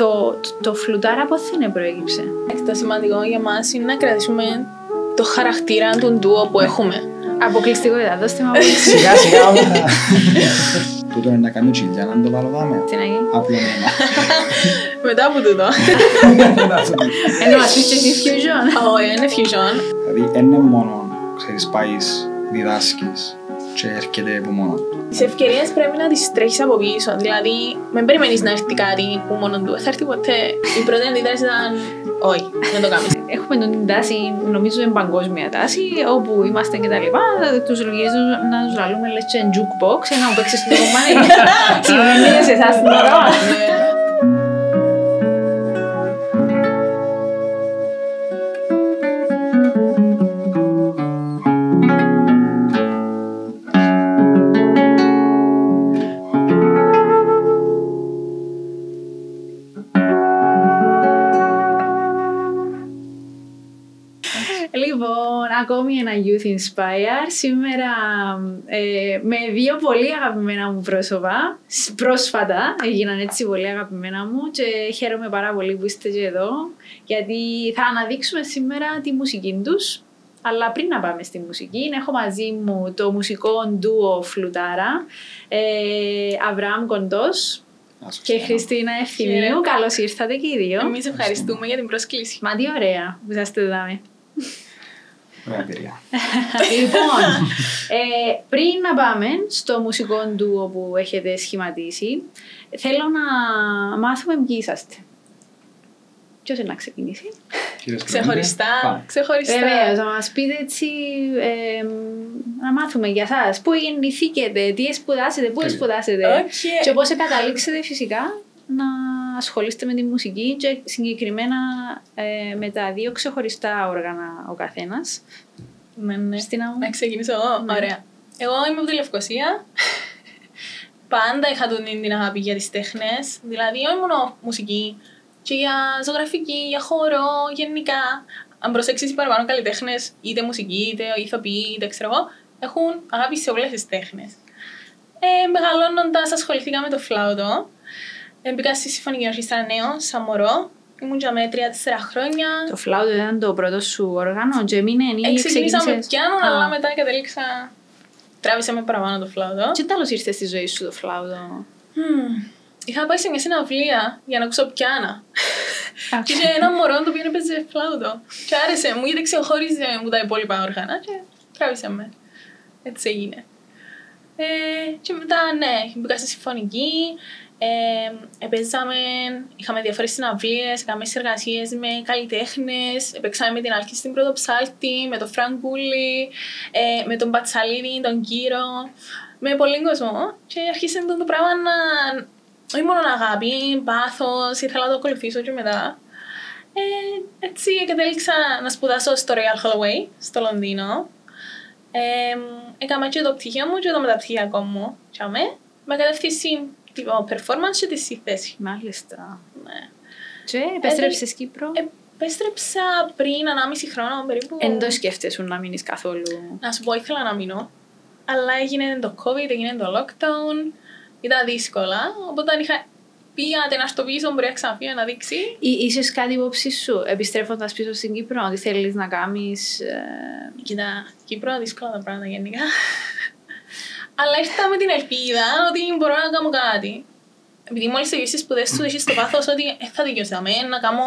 το, το, το φλουτάρα πώς δεν προέκυψε. Το σημαντικό για μας είναι να κρατήσουμε το χαρακτήρα του ντουο που έχουμε. Αποκλειστικότητα, δώστε μου Σιγά σιγά όμως θα... Τούτο είναι να κάνω τσιλιά να το βάλω δάμε. Τι να γίνει. Απλωμένα. Μετά από τούτο. Ενώ ας πεις και εσύ fusion. Όχι, είναι fusion. Δηλαδή, δεν είναι μόνο, ξέρεις, πάεις, διδάσκεις και έρχεται από μόνο του. Τις ευκαιρίες πρέπει να τις τρέχεις από πίσω. Δηλαδή, μην περιμένεις να έρθει κάτι που μόνο του. Θα έρθει ποτέ. Η πρώτη αντίδραση ήταν. Όχι, δεν το κάνεις. Έχουμε την τάση, νομίζω είναι παγκόσμια τάση, όπου είμαστε και τα λοιπά, τους λογίζουν να τους λαλούμε λες και jukebox, ένα που παίξεις στο κομμάτι. Συγγνώμη σε εσάς την ώρα. Ακόμη ένα Youth Inspire. Σήμερα ε, με δύο πολύ αγαπημένα μου πρόσωπα. Σ- Πρόσφατα έγιναν έτσι πολύ αγαπημένα μου και χαίρομαι πάρα πολύ που είστε και εδώ γιατί θα αναδείξουμε σήμερα τη μουσική τους. Αλλά πριν να πάμε στη μουσική, έχω μαζί μου το μουσικό ντουο Φλουτάρα, ε, Αβραάμ Κοντός Να σου και ξανά. Χριστίνα Ευθυμίου. Χαίρετε. Καλώς ήρθατε και οι δύο. Εμείς ευχαριστούμε για την πρόσκληση. Μα τι ωραία που είσαστε εδώ. Ωραία εμπειρία. λοιπόν, ε, πριν να πάμε στο μουσικό ντουο που έχετε σχηματίσει, θέλω να μάθουμε ποιοι είσαστε. Ποιος είναι να ξεκινήσει; Κύριος Ξεχωριστά. Κλωβίντε, πάμε. Ξεχωριστά. Βεβαίως, να μας πείτε έτσι, ε, να μάθουμε για σας. Πού γεννηθήκατε, τι σπουδάσετε, πού Τέλεια. σπουδάσετε. Οκ. Και πώς καταλήξετε φυσικά να ασχολείστε με τη μουσική και συγκεκριμένα ε, με τα δύο ξεχωριστά όργανα ο καθένας. Ναι, ναι. Χριστίνα μου. Να ξεκινήσω εγώ. Ναι. Ωραία. Εγώ είμαι από τη Λευκοσία. Πάντα είχα τον την αγάπη για τις τέχνες. Δηλαδή, όχι μόνο μουσική, και για ζωγραφική, για χώρο, γενικά. Αν προσέξεις οι παραπάνω καλλιτέχνες, είτε μουσική, είτε ηθοποιοί, είτε ξέρω εγώ, έχουν αγάπη σε όλες τις τέχνες. Ε, μεγαλώνοντας ασχοληθήκα με το φλάουτο. Ε, μπήκα στη Συμφωνική Ορχήστρα Νέο, σαν μωρό. Ήμουν για με τρία-τέσσερα χρόνια. Το φλάουτο ήταν το πρώτο σου όργανο και έμεινε ή Ε, ξεκίνησα με ξεκίνησες- πιάνο, Α. αλλά μετά κατέληξα. Τράβησα με παραπάνω το φλάουτο. Και τέλος ήρθες στη ζωή σου το φλάουτο. Μμμ. Είχα πάει σε μια συναυλία για να ακούσω πιάνα. Α. και είχε ένα μωρό το οποίο έπαιζε φλάουτο. Και άρεσε μου γιατί ξεχώριζε μου τα υπόλοιπα όργανα και τράβησε με. Έτσι έγινε. Ε, και μετά, ναι, μπήκα στη συμφωνική. Ε, επέζαμε, είχαμε διάφορες συναυλίες, είχαμε συνεργασίες με καλλιτέχνες, επέξαμε με την Άλκη στην Πρωτοψάλτη, με τον Φραγκούλη, ε, με τον Πατσαλίνη, τον Κύρο, με πολλοί κόσμο και αρχίσε το, το πράγμα να, όχι μόνο αγάπη, πάθος, ήθελα να το ακολουθήσω και μετά. Ε, έτσι κατέληξα να σπουδάσω στο Royal Holloway, στο Λονδίνο. Ε, έκανα και το πτυχίο μου και το μεταπτυχιακό μου. Τσάμε, με κατεύθυνση τύπο performance και τη σύνθεση. Μάλιστα. Ναι. Και επέστρεψες Κύπρο; Επέστρεψα πριν 1,5 χρόνο περίπου. Εν το σκέφτεσαι να μείνεις καθόλου. Να σου πω, ήθελα να μείνω. Αλλά έγινε το COVID, έγινε το lockdown. Ήταν δύσκολα. Οπότε αν είχα πει άντε να στο πίσω, μπορεί να ξαναφύγω να δείξει. Ή ίσως κάτι υπόψη σου, επιστρέφοντας πίσω στην Κύπρο, ότι θέλεις να κάνεις... ε, Κοίτα, Κύπρο δύσκολα τα πράγματα γενικά. Αλλά ήρθα με την ελπίδα ότι μπορώ να κάνω κάτι. Επειδή μόλις τελειώσει τι σπουδές του, έχεις το πάθο ότι ε, θα δικαιώσει αμέ, να κάνω.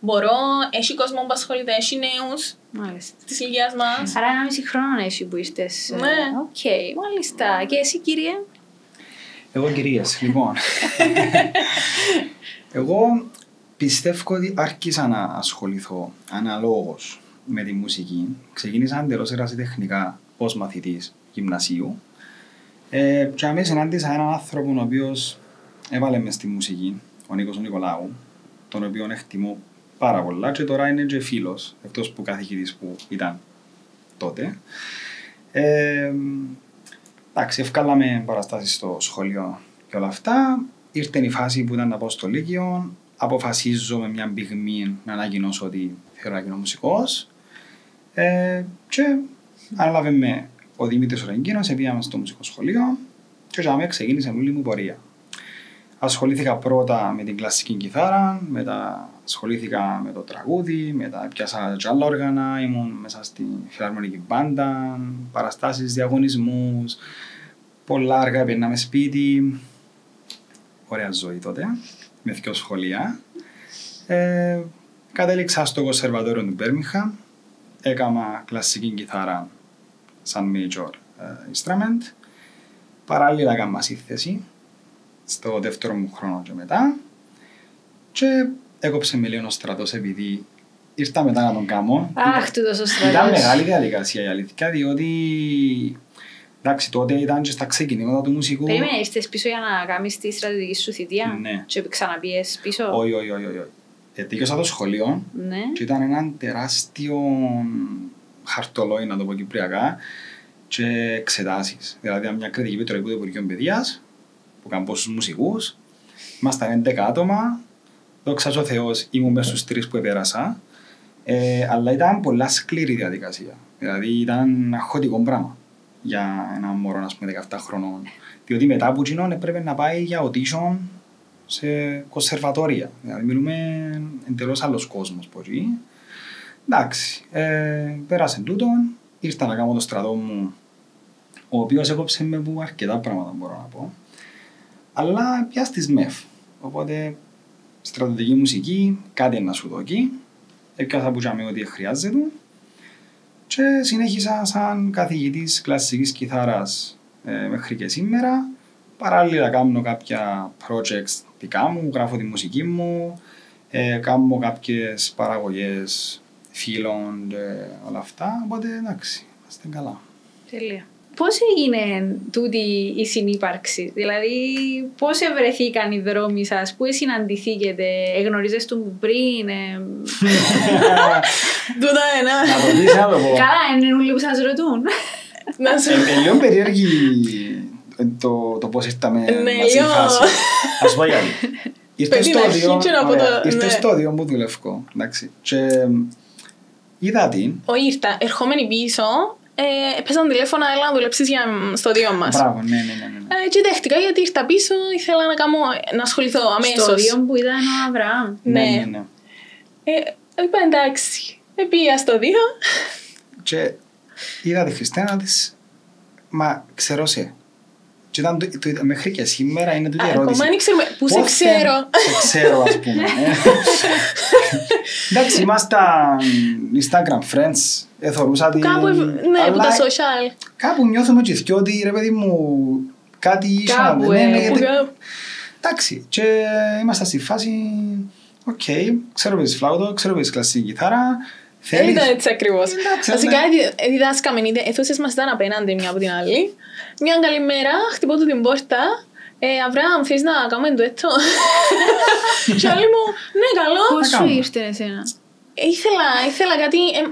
Μπορώ, έχει κόσμο που ασχολείται, έχει νέους Μάλιστα. της ηλικίας μας. Άρα ένα μισή χρόνο εσύ που ήρθες. ε, Ναι. Οκ, μάλιστα. Και εσύ κύριε; Εγώ κυρίες, λοιπόν. Εγώ πιστεύω ότι άρχισα να ασχοληθώ αναλόγως με τη μουσική. Ξεκίνησα εντελώς ερασιτεχνικά ως μαθητής γυμνασίου. Ε, και αμέσως συνάντησα έναν άνθρωπο ο οποίος έβαλε μες στη μουσική, ο Νίκος ο Νικολάου, τον οποίο εκτιμώ πάρα πολλά και τώρα είναι και φίλος, εκτός που καθηγητής που ήταν τότε. Ε, εντάξει, ευκάλαμε παραστάσεις στο σχολείο και όλα αυτά. Ήρθε η φάση που ήταν να πάω στο Λύκειο. Αποφασίζω με μια πυγμή να ανακοινώσω ότι θέλω να γίνω μουσικός. Ε, και ανάλαβε με ο Δημήτρης Ορεγκίνος, πήγαμε στο μουσικό σχολείο και για μένα ξεκίνησε όλη μου πορεία. Ασχολήθηκα πρώτα με την κλασική κιθάρα, μετά ασχολήθηκα με το τραγούδι, μετά πιάσα και άλλα όργανα, ήμουν μέσα στη φιλαρμονική μπάντα, παραστάσεις, διαγωνισμούς, πολλά αργά πήγαμε σπίτι. Ωραία ζωή τότε, με δύο σχολεία. Ε, κατέληξα στο κονσερβατόριο του Μπέρμιχα, έκανα κλασική κιθάρα σαν major ε, instrument. Παράλληλα έκανα σύνθεση στο δεύτερο μου χρόνο και μετά. Και έκοψε με λίγο ο στρατός επειδή ήρθα μετά να τον κάνω. Αχ, τούτος ο Ήταν στρατός. μεγάλη διαδικασία η αλήθεια, διότι εντάξει, τότε ήταν και στα ξεκινήματα του μουσικού. Περίμενε, ήρθες πίσω για να κάνεις τη στρατηγική σου θητεία Ναι. και ξαναπιες πίσω; Όχι, όχι, όχι. όχι. Ε, Τελείωσα το σχολείο Ναι. και ήταν ένα τεράστιο χαρτολόι, να το πω κυπριακά, και εξετάσεις. Δηλαδή, ήταν μια κριτική επιτροπή του Υπουργείου Παιδείας, που κάνουν πόσους μουσικούς. Ήμασταν 11 άτομα. Δόξα τω Θεός, ήμουν μέσα στους τρεις που επέρασα. Ε, αλλά ήταν πολλά σκληρή διαδικασία. Δηλαδή, ήταν αχωτικό πράγμα για ένα μωρό, ας πούμε, 17 χρονών. Διότι μετά από εκείνον έπρεπε να πάει για audition σε κονσερβατόρια. Δηλαδή, μιλούμε εντελώς άλλος κόσμος από εκεί. Εντάξει, ε, πέρασε τούτον, ήρθα να κάνω το στρατό μου, ο οποίος έκοψε με που αρκετά πράγματα μπορώ να πω. Αλλά πια στις ΜΕΦ. Οπότε, στρατιωτική μουσική, κάτι να σου δοκεί. Έπιασα που τζάμε ό,τι χρειάζεται. Και συνέχισα σαν καθηγητής κλασικής κιθάρας ε, μέχρι και σήμερα. Παράλληλα κάνω κάποια projects δικά μου, γράφω τη μουσική μου, ε, κάνω κάποιες παραγωγές φίλων και όλα αυτά. Οπότε εντάξει, είμαστε καλά. Τέλεια. Πώς έγινε τούτη η συνύπαρξη, δηλαδή πώς ευρεθήκαν οι δρόμοι σας, πού συναντηθήκετε, εγνωρίζες τον πριν, ε, Τούτα ένα. να το πεις, να το πω. καλά είναι όλοι που σας ρωτούν. Να σου Ε, ε, λίγο περίεργη ε, το, το πώς ήρθαμε Ναι, μαζί η λίγο. φάση. Ας πω γιατί. Ήρθε Παιδί στο να οδείο, αρχίσει να πω ωραία, το- ήρθε ναι. στο οδείο μου δουλευκό, εντάξει. Και ε, είδα την, Όχι, ήρθα. Ερχόμενη πίσω, ε, πέσαν τηλέφωνα, έλα να δουλέψεις για, στο δύο μας. μπράβο, ναι, ναι, ναι, ναι, ναι. Ε, και δέχτηκα γιατί ήρθα πίσω, ήθελα να, κάνω, να ασχοληθώ αμέσως. Στο δύο που ήταν ο Αβραάμ. ναι, ναι. ναι, ναι. Ε, είπα εντάξει, ε, πήγα στο δύο. Και είδα τη Χριστιανά της, μα ξέρω σε. Και ήταν, το- το- μέχρι και σήμερα είναι τούτη η Α, ερώτηση. Ακόμα δεν ξέρουμε πού σε Πότε ξέρω. Σε ξέρω, ας πούμε. ε. Εντάξει, ήμασταν Instagram friends, εθωρούσα την... Κάπου, ευ- ναι, από αλλά τα social. Κάπου νιώθουμε και δυο ότι ρε παιδί μου κάτι ίσως να- Κάπου, ναι, ε, ναι, που γιατί- κάπου. Εντάξει, και ήμασταν στη φάση, οκ, ξέρω παίζεις φλάουτο, ξέρω παίζεις κλασική κιθάρα, Δεν θέλεις... ήταν έτσι ακριβώς. Εντάξει, Βασικά ναι. δι- διδάσκαμε, οι αίθουσες μας ήταν απέναντι μια από την άλλη. Μια καλή μέρα, χτυπώ του την πόρτα. Ε, Αβραάμ, θες να κάνουμε ντουέτο; Και όλοι μου, ναι, καλό. Πώς σου κάνουμε. ήρθε εσένα; Ε, Ήθελα, ήθελα κάτι. ε,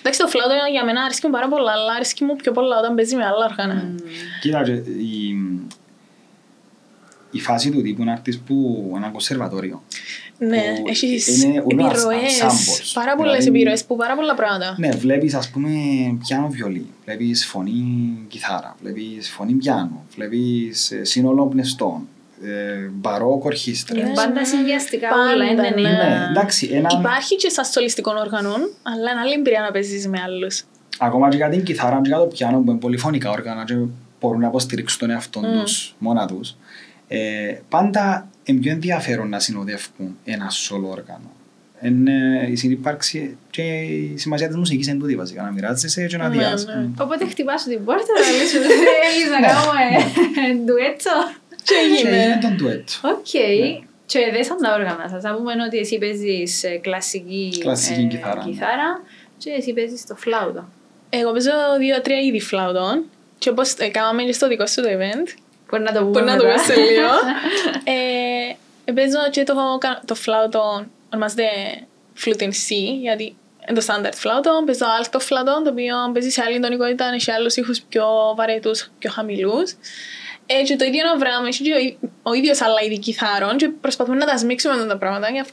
εντάξει, το φλάουτο για μένα αρέσκει μου πάρα πολλά, αλλά αρέσκει μου πιο πολλά όταν παίζει με άλλα όργανα. Κοίτα, και η, η φάση του τύπου να έρθεις που ένα κονσερβατόριο. Ναι, που έχεις είναι όλο ένας επιρροές, ensembles. πάρα πολλές Δηλαδή, επιρροές που πάρα πολλά πράγματα. Ναι, βλέπεις ας πούμε πιάνο βιολί, βλέπεις φωνή κιθάρα, βλέπεις φωνή πιάνο, βλέπεις ε, σύνολο πνευστών, ε, μπαρόκ ορχήστρα. Ναι. Πάντα συνδυαστικά Πάντα, όλα, είναι ναι. Ναι, εντάξει, ένα, Υπάρχει και σαν στολιστικών οργανών, αλλά είναι άλλη εμπειρία να παίζεις με άλλους. ακόμα και για την κιθάρα και για το πιάνο που είναι πολυφωνικά όργανα και μπορούν να υποστηρίξουν τον εαυτό Mm. τους μόνα τους, ε, πάντα είναι πιο ενδιαφέρον να συνοδεύουν ένα σόλο όργανο. Είναι η συνύπαρξη και η σημασία της μουσικής είναι τούτη βασικά, να μοιράζεσαι και να Ναι, διάς. ναι. Mm. Οπότε χτυπάς σου την πόρτα, να λες ότι θέλεις να κάνουμε ντουέτο. Και Και είναι έγινε. τον ντουέτο. Οκ. Και δέσαν τα όργανα σας. Να πούμε ότι εσύ παίζεις ε, κλασική, Κλασική ε, κιθάρα, ναι. κιθάρα και εσύ παίζεις το φλάουτο. Εγώ παίζω δύο-τρία είδη φλάουτων και όπως ε, κάναμε και στο δικό σου το event, Μπορεί να το πούμε μπορεί να το μετά. πεις σε λίγο, ε, παίζω και το, κα- το φλάουτο, ονομάζεται flute in C, γιατί είναι το standard φλάουτο, παίζω alto φλάουτο, το οποίο παίζει σε άλλη τονικότητα, έχει άλλους ήχους πιο βαρετούς, πιο χαμηλούς. Ε, και το ίδιο είναι ο Αβραάμ, έχει και ο, ί- ο ίδιος άλλα είδη κιθάρων και προσπαθούμε να τα σμίξουμε με τα πράγματα για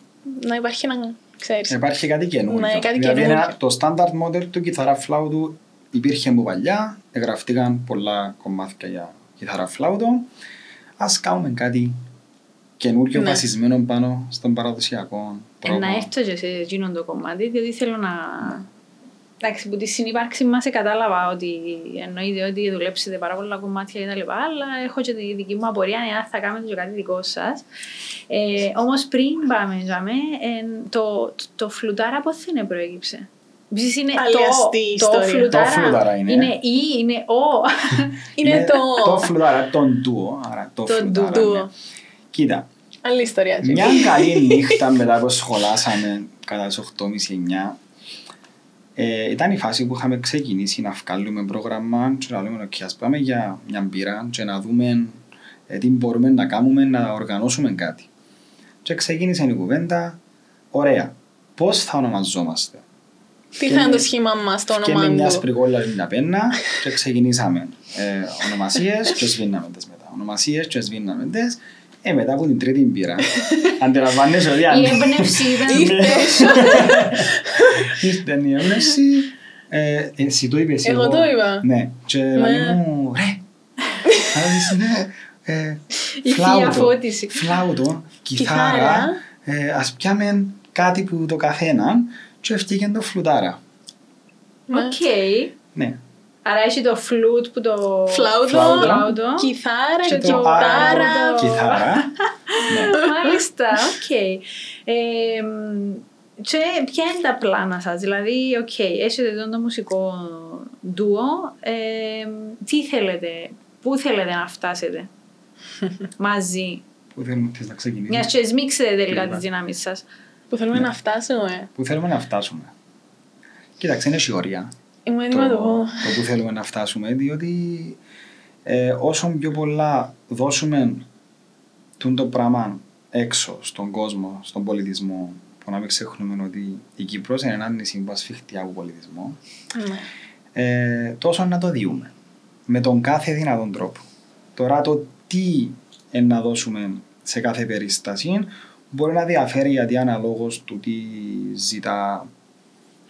να υπάρχει ένα, ξέρεις. Υπάρχει κάτι καινούριο. Ναι, κάτι δηλαδή καινούριο. ένα- το standard model του κιθαρά φλάουτου υπήρχε από παλιά, εγγραφτήκαν πολλά κομμάτια για κιθαρά φλάουτο. Ας κάνουμε κάτι καινούριο Ναι. βασισμένο πάνω στον παραδοσιακό Ε, τρόπο. να έρθω και σε εκείνον το κομμάτι, διότι θέλω να... Εντάξει, που τη συνύπαρξη μας ε, κατάλαβα ότι εννοείται ότι δουλέψετε πάρα πολλά κομμάτια και τα λοιπά, αλλά έχω και τη δική μου απορία εάν θα κάνετε και κάτι δικό σας. Ε, όμως πριν πάμε, ζάμε, ε, το, το, το φλουτάρα πώς είναι προέκυψε. Επίσης είναι Αλλιαστή το, το ιστορία. φλουτάρα, Το φλουτάρα είναι. είναι ή, είναι ο. Είναι το... Το φλουτάρα, τον ντουο. Άρα το Το φλουτάρα. ντουο. ναι. Κοίτα, Άλλη ιστορία. Τζίμι. μια καλή νύχτα μετά που σχολάσαμε κατά τις 8.30-9 ε, ήταν η φάση που είχαμε ξεκινήσει να βγάλουμε πρόγραμμα και να λέμε ok, ας πάμε για μια μπύρα και να δούμε ε, τι μπορούμε να κάνουμε να οργανώσουμε κάτι. Και ξεκίνησε η κουβέντα, ωραία, πώς θα ονομαζόμαστε; Τι θα είναι το σχήμα μας, το Και με όνομα μια του; σπριγόλα και μια πένα και ξεκινήσαμε ε, ονομασίες και σβήναμε τις μετά. Ονομασίες και σβήναμε τις. Ε, μετά από την τρίτη μπύρα, αντιλαμβάνεσαι ότι αν... Η έμπνευση ήταν Ήρθε. Ήρθε η έμπνευση. Ε, εσύ το είπες Εγώ το είπα. Ναι. Και Ναι. λέει μου, ρε. Αλλά ναι. ε, Η φλάουτο, θεία φώτιση. Φλάουτο, κιθάρα. Κιθάρα. ε, ας πιάμε κάτι που το καθένα και έφτιαγε το φλουτάρα. Ναι. Οκ. Ναι. Άρα έχει το φλούτ που το... Φλάουτο, Φλάουτο. κιθάρα, Και το κιθάρα. άρα. Κιθάρα. ναι. Μάλιστα, οκ. Ε, μ, και ποια είναι τα πλάνα σας, δηλαδή, οκ, έχετε εδώ το μουσικό ντουο, ε, τι θέλετε, πού θέλετε να φτάσετε μαζί, Πού θέλουμε θες να ξεκινήσεις. μιας και σμίξετε τελικά Τίποτα. τις δυνάμεις σας. Που θέλουμε Ναι. να φτάσουμε. Πού θέλουμε να φτάσουμε. Κοίταξε, είναι σιωρία. Είμαι το, έτοιμα το πω. το που θέλουμε να φτάσουμε, διότι ε, όσο πιο πολλά δώσουμε τούν το πράγμα έξω στον κόσμο, στον πολιτισμό, που να μην ξεχνούμε ότι η Κύπρος είναι ένα νησί που ασφιχτεί από πολιτισμό, Ναι. ε, τόσο να το διούμε. Με τον κάθε δυνατόν τρόπο. Τώρα το τι ε, να δώσουμε σε κάθε περίσταση μπορεί να διαφέρει γιατί αναλόγως του τι ζητά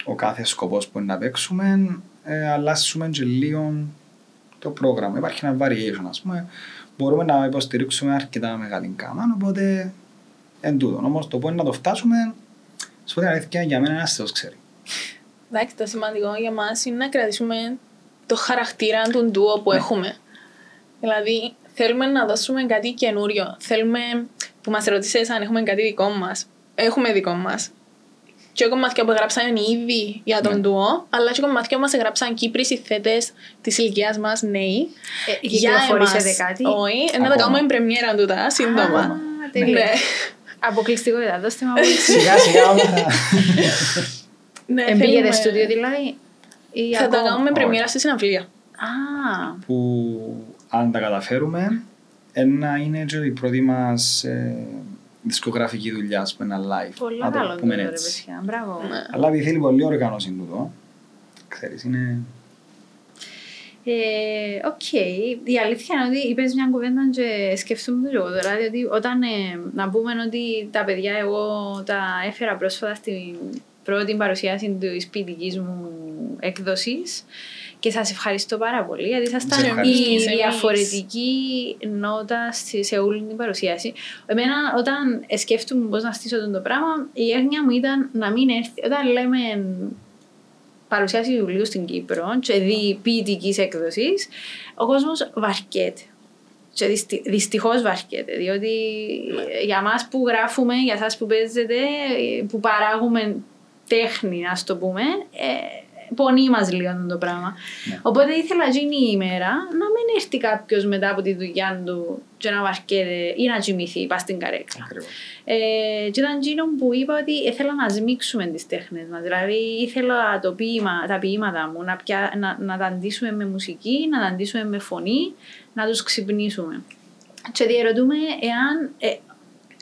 ο κάθε σκοπός που είναι να παίξουμε ε, αλλάσουμε και λίγο το πρόγραμμα. Υπάρχει ένα variation ας πούμε. Μπορούμε να υποστηρίξουμε αρκετά μεγάλη κάμα οπότε εν τούτον. Όμως το πώς να το φτάσουμε σου πω την αλήθεια για μένα ένας Θεός ξέρει. Εντάξει, το σημαντικό για μας είναι να κρατήσουμε το χαρακτήρα του ντουο που Ναι. έχουμε. Δηλαδή, θέλουμε να δώσουμε κάτι καινούριο. Θέλουμε, που μας ρωτήσες αν έχουμε κάτι δικό μας. Έχουμε δικό μας. Και κομμάτια που γράψαμε ήδη για τον Ναι. ντουο, αλλά και κομμάτια που μας γράψαν Κύπροι συνθέτες της ηλικίας μας νέοι. Ε, κυκλοφορήσετε κάτι; Όχι, ε, να τα Ακόμα. κάνουμε πρεμιέρα τούτα, σύντομα. Α, τέλεια. Ναι. Αποκλειστικότητα, δώστε μου αποκλειστικότητα. Σιγά σιγά όλα θα... Ναι, Εμπήγετε θέλουμε- στούντιο δηλαδή. ή Θα τα ακόμα; κάνουμε Όχι. πρεμιέρα στη συναυλία. Α, που αν τα καταφέρουμε ένα είναι και η πρώτη μας ε, δισκογραφική δουλειά που είναι live. πολύ να το καλό πούμε τούτο, ρε έτσι. παιδιά. Μπράβο. Ναι. Αλλά επειδή θέλει πολύ οργάνωση τούτο, ξέρεις, είναι... Ε, Οκ. Η αλήθεια είναι ότι είπες μια κουβέντα και σκεφτούμε το λίγο τώρα, διότι όταν ε, να πούμε ότι τα παιδιά εγώ τα έφερα πρόσφατα στην πρώτη παρουσίαση της ποιητικής μου έκδοσης και σας ευχαριστώ πάρα πολύ γιατί Σε ήσασταν ευχαριστούμε. η Εμείς. διαφορετική νότα στη- σε όλη την παρουσίαση. Εμένα όταν σκέφτομαι πώς να στήσω τον το πράγμα η έγνοια μου ήταν να μην έρθει, όταν λέμε παρουσιάση βιβλίου στην Κύπρο και δι ποιητικής έκδοσης, ο κόσμος βαρκέται. Και δυστι, δυστυχώς βαρκέται. Διότι ε, για εμά που γράφουμε, για εσά που παίζετε, ε, που παράγουμε τέχνη, ας το πούμε, ε, πονεί μας λίγο το πράγμα. Ναι. Οπότε ήθελα εκείνη η ημέρα να μην έρθει κάποιος μετά από τη δουλειά του και να βαρκέται ή να κοιμηθεί, πας στην καρέκλα. Ακριβώς. Ε, και ήταν εκείνο που είπα ότι ήθελα να σμίξουμε τις τέχνες μας. Δηλαδή ήθελα το ποίημα, τα ποίηματα μου να, πια, να, να τα αντίσουμε με μουσική, να τα αντίσουμε με φωνή, να τους ξυπνήσουμε. Και διαρωτούμε εάν ε,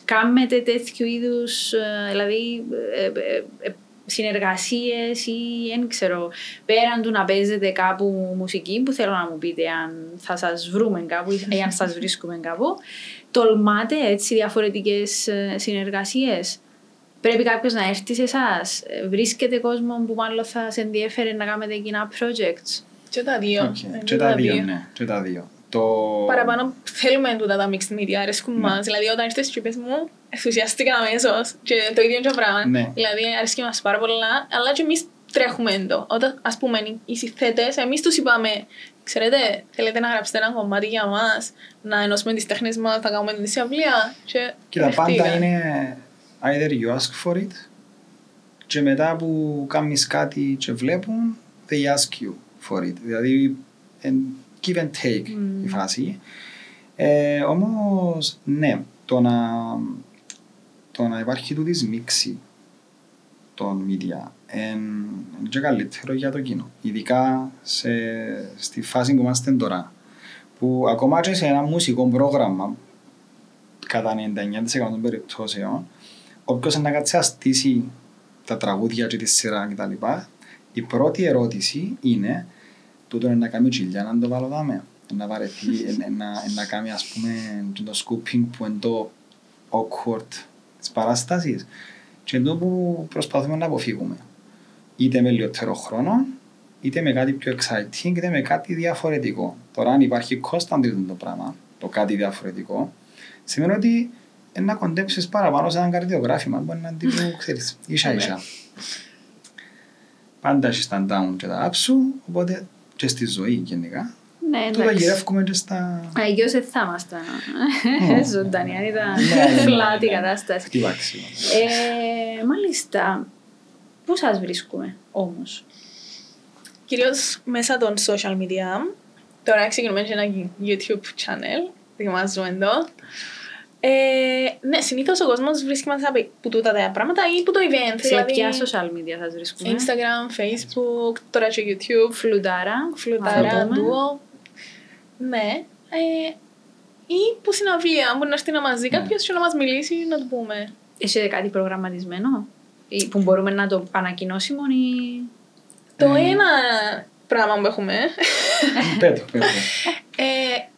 κάνετε τέτοιου είδους, ε, δηλαδή ε, ε, ε, συνεργασίες ή δεν ξέρω, πέραν του να παίζετε κάπου μουσική που θέλω να μου πείτε αν θα σας βρούμε κάπου ή αν σας βρίσκουμε κάπου τολμάτε έτσι διαφορετικές ε, συνεργασίες. Πρέπει κάποιος να έρθει σε εσάς. Βρίσκεται κόσμο που μάλλον θα σε ενδιέφερε να κάνετε κοινά projects. Και τα δύο. Οκ, Ε, Και τα δύο, ναι. Και τα δύο. Το... Παραπάνω θέλουμε τούτα τα mixed media, αρέσκουν Ναι. μας. Δηλαδή όταν ήρθες και είπες μου, ενθουσιάστηκα αμέσως και το ίδιο είναι το πράγμα. Ναι. Δηλαδή αρέσκει μας πάρα πολλά, αλλά και εμείς τρέχουμε το. Όταν, ας πούμε, οι συνθέτες, εμείς τους είπαμε, ξέρετε, θέλετε να γράψετε ένα κομμάτι για μας, να ενώσουμε τις τέχνες μας, να κάνουμε την συναυλία. Και Κοίτα, πάντα δεχτήκαν. είναι either you ask for it και μετά που κάνεις κάτι και βλέπουν, they ask you for it. Δηλαδή, εν- give and take η φάση. Ε, όμως, ναι, το να, το να υπάρχει τούτης μίξη των media είναι και καλύτερο για το κοινό. Ειδικά σε, στη φάση που είμαστε τώρα. Που ακόμα και σε ένα μουσικό πρόγραμμα, κατά 99% των περιπτώσεων, όποιος να κάτσει να στήσει τα τραγούδια και τη σειρά κτλ. Η πρώτη ερώτηση είναι τούτο είναι να κάνει τσιλιά να το βάλω δάμε. Να βαρεθεί, ε, ε, να, ε, να κάνει ας πούμε το scooping που είναι το awkward της παράστασης και είναι το που προσπαθούμε να αποφύγουμε. Είτε με λιγότερο χρόνο, είτε με κάτι πιο exciting, είτε με κάτι διαφορετικό. Τώρα αν υπάρχει constant το πράγμα, το κάτι διαφορετικό, σημαίνει ότι ε, να κοντέψεις παραπάνω σε έναν καρδιογράφημα, μπορεί να είναι τύπου, ξέρεις, ίσα ίσα. Πάντα έχεις τα down και τα up σου, οπότε και στη ζωή γενικά. Ναι, Τούτα εντάξει. γυρεύκουμε και στα Αγιώς δεν θα ήμασταν Ναι. ζωντανή, αν ήταν Ναι, ναι, ναι, flat η ναι. κατάσταση. χτύπαξη. Ε, μάλιστα, πού σας βρίσκουμε όμως; Κυρίως μέσα των social media. Τώρα ξεκινούμε και ένα YouTube channel. Δοκιμάζουμε το. Ε, ναι, συνήθως ο κόσμος βρίσκει μας από που τούτα τα πράγματα ή που το event. Σε δηλαδή ποια social media σας βρίσκουμε; Instagram, Facebook, τώρα και YouTube, Φλουτάρα. φλουτάρα, να το δούμε. duo. Ναι. Ε, ή που συναυλία, μπορεί να έρθει να μας δει Ναι. κάποιος και να μας μιλήσει, να του πούμε. Έχετε κάτι προγραμματισμένο; Ή που μπορούμε να το ανακοινώσουμε ή... Το Ε. ένα πράγμα που έχουμε Πέτω, πέτω.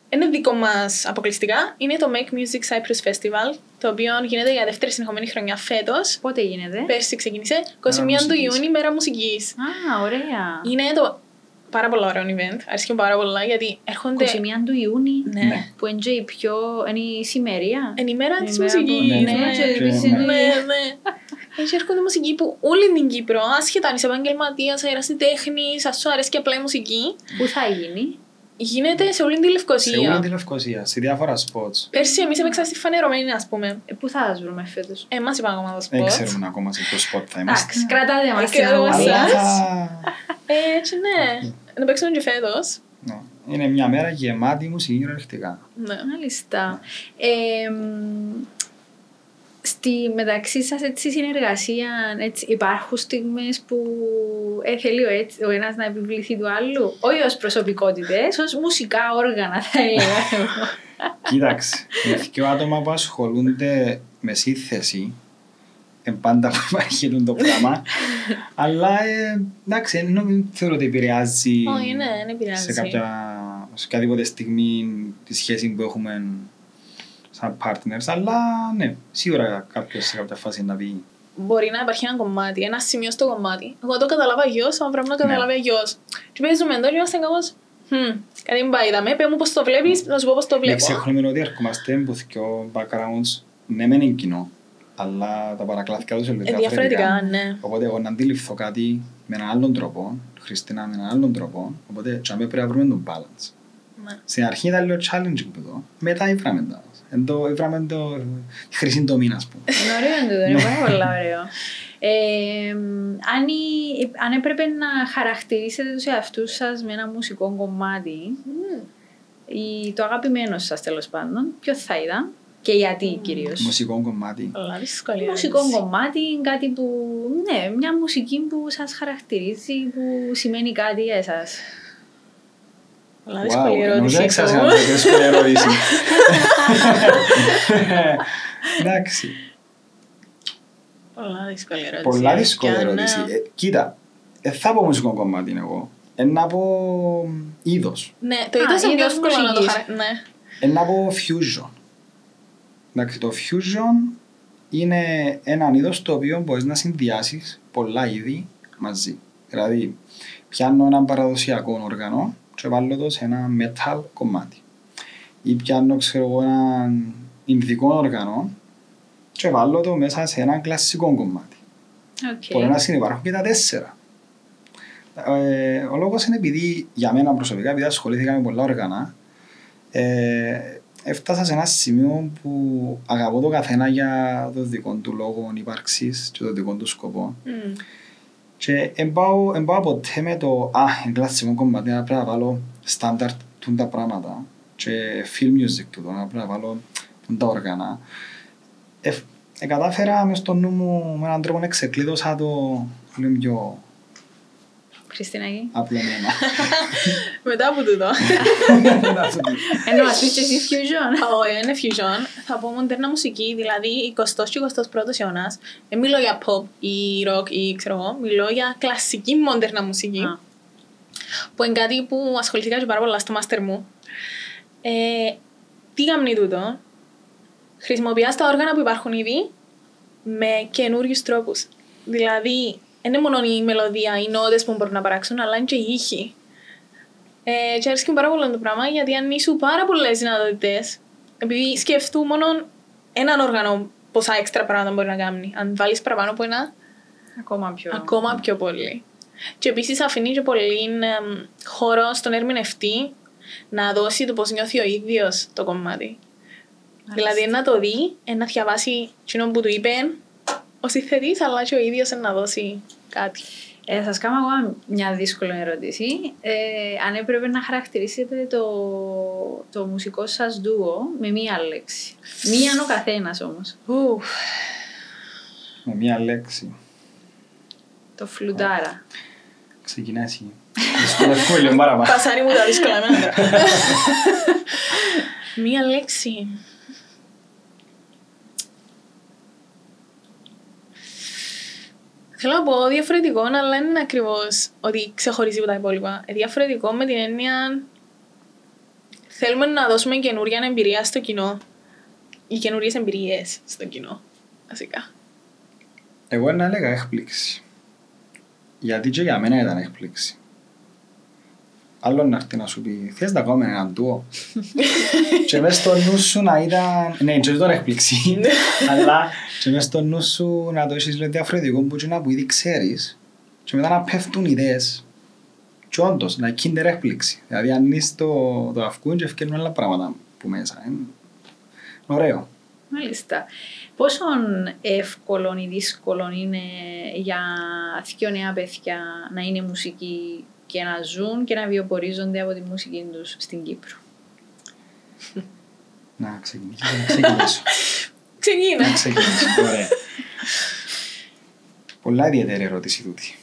Ε, είναι δικό μας αποκλειστικά. Είναι το Make Music Cyprus Festival, το οποίο γίνεται για δεύτερη συνεχόμενη χρονιά φέτος. Πότε γίνεται; Πέρσι ξεκίνησε. 21 του μουσικής. Ιούνιου, μέρα μουσικής. Α, ωραία. Είναι το πάρα πολύ ωραίο event. Αρέσκει μου πάρα πολλά γιατί έρχονται. 21 του Ιούνιου. Ναι. Ναι. Που είναι και η πιο... είναι η σημερία. Είναι η μέρα Είναι τη η μέρα που- μουσική. Ναι, ναι, και επίσης ναι, είναι- ναι. Έτσι έρχονται μουσικοί που όλη την Κύπρο, άσχετα αν είσαι επαγγελματίας, αερασιτέχνη, σα σου αρέσει και απλά η μουσική, Πού θα γίνει; Γίνεται σε όλη την Σε όλη Λευκοσία. τη Λευκοσία, σε διάφορα spots. Πέρσι εμείς έπαιξα στη φανερωμένη, ας πούμε. Ε, Πού θα σας βρούμε φέτος; Ε, μας είπαν ακόμα το Δεν spot. ξέρουμε ακόμα σε ποιο spot θα είμαστε. Εντάξει, κρατάτε μας Ε, στην κρατάτε μας. αγωνία. Αλλά εσάς. θα... Ε, έτσι ναι. Να παίξουμε και φέτος. ναι. Είναι μια μέρα γεμάτη μουσική κυριολεκτικά. Ναι. Μάλιστα. Ε, μ, στη μεταξύ σας έτσι συνεργασία έτσι, υπάρχουν στιγμές που ε, θέλει ο, έτσι, ο ένας να επιβληθεί του άλλου; Όχι ως προσωπικότητες, ως μουσικά όργανα θα έλεγα εγώ. Κοίταξε, με δύο άτομα που ασχολούνται με σύνθεση, ε, πάντα που υπάρχει το πράγμα, αλλά ε, εντάξει, δεν θεωρώ ότι επηρεάζει Όχι, ναι, δεν επηρεάζει. σε κάποια σε οποιαδήποτε στιγμή τη σχέση που έχουμε σαν partners, αλλά ναι, σίγουρα κάποιος σε κάποια φάση να πει Μπορεί να υπάρχει ένα κομμάτι, ένα σημείο στο κομμάτι. Εγώ το καταλάβα γιος, ο Αβραμ το καταλάβει γιος. Και παίζουμε εδώ και είμαστε κάπως... «Χμ, Κάτι μην πάει, δαμε, πες μου πώς το βλέπεις, να σου πω πώς το Δεν βλέπω. ξεχνούμε ότι ερχόμαστε από δύο backgrounds, ναι μεν είναι κοινό, αλλά τα παρακλάθηκα τους είναι Ε, διαφορετικά, ναι. Οπότε εγώ να αντιληφθώ κάτι με έναν άλλον τρόπο, Χριστίνα με έναν άλλον τρόπο, οπότε και πρέπει να βρούμε τον balance. Ναι. Στην αρχή ήταν λίγο challenging που το, μετά ήβραμε τα. Εν το, ήβραμε το, τη χρυσή τομή, ας πούμε. Είναι ωραίο τούτο, είναι πάρα πολύ ωραίο. Ε, μ, αν, η- αν έπρεπε να χαρακτηρίσετε τους εαυτούς σας με ένα μουσικό κομμάτι, ή το αγαπημένο σας τέλος πάντων, ποιο θα ήταν και γιατί κυρίως; Μουσικό κομμάτι. Πολλά δυσκολία. Μουσικό κομμάτι, κάτι που, ναι, μια μουσική που σας χαρακτηρίζει, που σημαίνει κάτι για εσάς. Πολλά Wow, δύσκολη νομίζω ερώτηση. έξασα αυτό. να το δύσκολη ερώτηση. Εντάξει, Πολλά δύσκολη ερώτηση. πολλά δύσκολη Και αν, ερώτηση. ε, Ε, Κοίτα, δεν θα πω μουσικό κομμάτι εγώ. Ένα να πω είδος. Ναι, το Α, είδος είναι πιο είδος εύκολο να το μουσικής. χαρακτηρίσει. Ναι. Ένα να πω fusion. Εντάξει, το fusion είναι ένα είδος το οποίο μπορείς να συνδυάσεις πολλά είδη μαζί. Δηλαδή, πιάνω έναν παραδοσιακό όργανο και βάλω το σε ένα metal κομμάτι. ή πιάνω ξέρω εγώ έναν ινδικό όργανο και βάλω το μέσα σε ένα κλασικό κομμάτι. Οκ. Μπορεί να συνυπάρχουν και τα τέσσερα. Ε, ο λόγος είναι επειδή για μένα προσωπικά, επειδή ασχολήθηκα με πολλά όργανα, ε, έφτασα σε ένα σημείο που αγαπώ το καθένα για το δικό του λόγο ύπαρξης και το δικό του σκοπό. Μμ. Και δεν πάω, εν πάω ποτέ με το «Α, είναι κλασικό κομμάτι, να πρέπει να βάλω στάνταρτ τούν τα πράγματα» και film music του, να πρέπει να βάλω τούν τα όργανα. Ε, ε, κατάφερα μες στο νου μου με έναν τρόπο να ξεκλείδωσα το λίγο πιο Χριστίνακη. απλωμένα. Μετά από τούτο. Ενώ μας πεις και εσύ fusion. Όχι, είναι fusion. Θα πω μοντέρνα μουσική, δηλαδή 20ο και 21ο αιώνα. Δεν μιλώ για pop ή rock ή ξέρω εγώ, μιλώ για κλασική μοντέρνα μουσική. Α. Που είναι κάτι που ασχοληθήκα και πάρα πολλά στο μάστερ μου. Ε, τι κάνει τούτο, χρησιμοποιάς τα όργανα που υπάρχουν ήδη με καινούριους τρόπους. Δηλαδή, δεν είναι μόνο η μελωδία, οι νότες που μπορούν να παράξουν, αλλά είναι και οι ήχοι. Ε, και αρέσκει μου πάρα πολύ το πράγμα γιατί ανοίγουν πάρα πολλές δυνατότητες. Επειδή σκεφτού μόνο έναν όργανο πόσα έξτρα πράγματα μπορεί να κάνει. Αν βάλεις παραπάνω από ένα, Ακόμα πιο... ακόμα πιο πολύ. Και επίσης αφήνει και πολύ εμ, χώρο στον ερμηνευτή να δώσει το πώς νιώθει ο ίδιος το κομμάτι. Δηλαδή να το δει, ε, να διαβάσει εκείνο που του είπε ο συνθετής, αλλά και ο ίδιος να δώσει κάτι. Ε, θα σας κάνω εγώ μια δύσκολη ερώτηση. Ε, αν έπρεπε να χαρακτηρίσετε το, το μουσικό σας ντουο με μία λέξη. Μίαν ο καθένας όμως. Ουφ. με μία λέξη. Το φλουτάρα. Ξεκινά εσύ. Δυσκολεύομαι λίγο παραπάνω. Πασάρι μου τα δύσκολα εμένα τώρα. Μία λέξη. Θέλω να πω διαφορετικό, αλλά δεν είναι ακριβώς ότι ξεχωρίζει από τα υπόλοιπα. Ε, Διαφορετικό με την έννοια. Θέλουμε να δώσουμε καινούρια εμπειρία στο κοινό. Οι καινούριες εμπειρίες στο κοινό. Βασικά. Εγώ να έλεγα έκπληξη. Γιατί και για μένα ήταν έκπληξη. Άλλο να έρθει να σου πει, θες να κάνουμε έναν τούο; και μες στο νου σου να ήταν, ναι, και τώρα έκπληξη, αλλά και μες στο νου σου να το έχεις λίγο διαφορετικό που και να που ήδη ξέρεις και μετά να πέφτουν ιδέες. Και όντως, να kinder έκπληξη. Δηλαδή ανοίγεις το, το αυκούν και ευκαιρνούν άλλα πράγματα που μέσα. Είναι ωραίο. Μάλιστα. Πόσο εύκολο ή δύσκολο είναι για δύο νέα παιδιά να είναι μουσικοί και να ζουν και να βιοπορίζονται από τη μουσική τους στην Κύπρο. Να ξεκινήσω. Να ξεκινήσω. Ξεκίνα. Να ξεκινήσω. Ωραία. Πολλά ιδιαίτερη ερώτηση τούτη.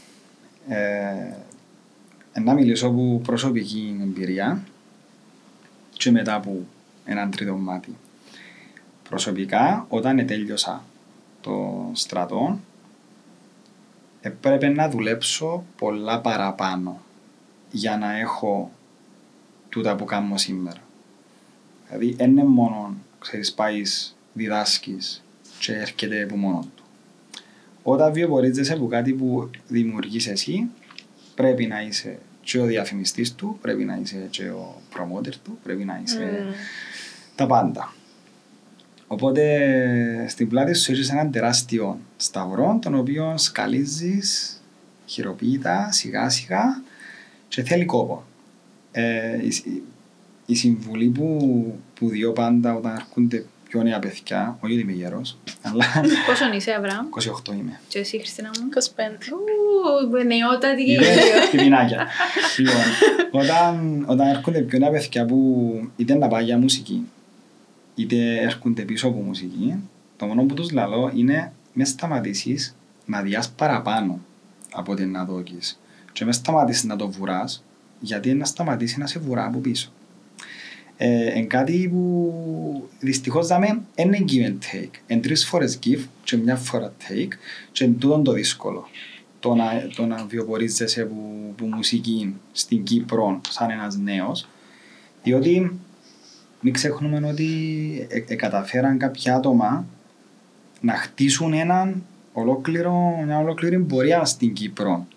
Ε, να μιλήσω από προσωπική εμπειρία και μετά από έναν τρίτο μάτι. Προσωπικά, όταν τέλειωσα το στρατό, έπρεπε να δουλέψω πολλά παραπάνω για να έχω τούτα που κάνω σήμερα. Δηλαδή, δεν είναι μόνο, ξέρεις, πάεις, διδάσκεις και έρχεται από μόνο του. Όταν βιοπορίζεσαι από κάτι που δημιουργείς εσύ, πρέπει να είσαι και ο διαφημιστής του, πρέπει να είσαι και ο promoter του, πρέπει να είσαι Μμμ. τα πάντα. Οπότε στην πλάτη σου έχεις έναν τεράστιο σταυρό, τον οποίο σκαλίζεις χειροποίητα, σιγά σιγά και θέλει κόπο. Ε, η, η- η συμβουλή που, που διώ πάντα όταν έρχονται πιο νέα παιδιά, όχι ότι είμαι γέρος, αλλά Πόσον είσαι, Αβραάμ, 28 είμαι. και εσύ, Χριστίνα μου; 25. Ου, νεότατη και Είδες, ίδιο. πιπινάκια. Λοιπόν, όταν, όταν έρχονται πιο νέα παιδιά που είτε να πάει για μουσική, είτε έρχονται πίσω από μουσική, το μόνο που τους λαλώ είναι μες σταματήσεις να διάς παραπάνω από ότι να δόκεις. Και μες σταματήσεις να το βουράς, γιατί να σταματήσει να σε βουρά από πίσω. Ε, εν κάτι που δυστυχώς δάμε είναι give and take. Εν τρεις φορές give και μια φορά take και εν τούτον το δύσκολο. Το να, το να βιοπορίζεσαι που, που μουσική στην Κύπρο σαν ένας νέος. Διότι μην ξεχνούμε ότι ε, ε, καταφέραν κάποια άτομα να χτίσουν έναν ολόκληρο, μια ολόκληρη πορεία στην Κύπρο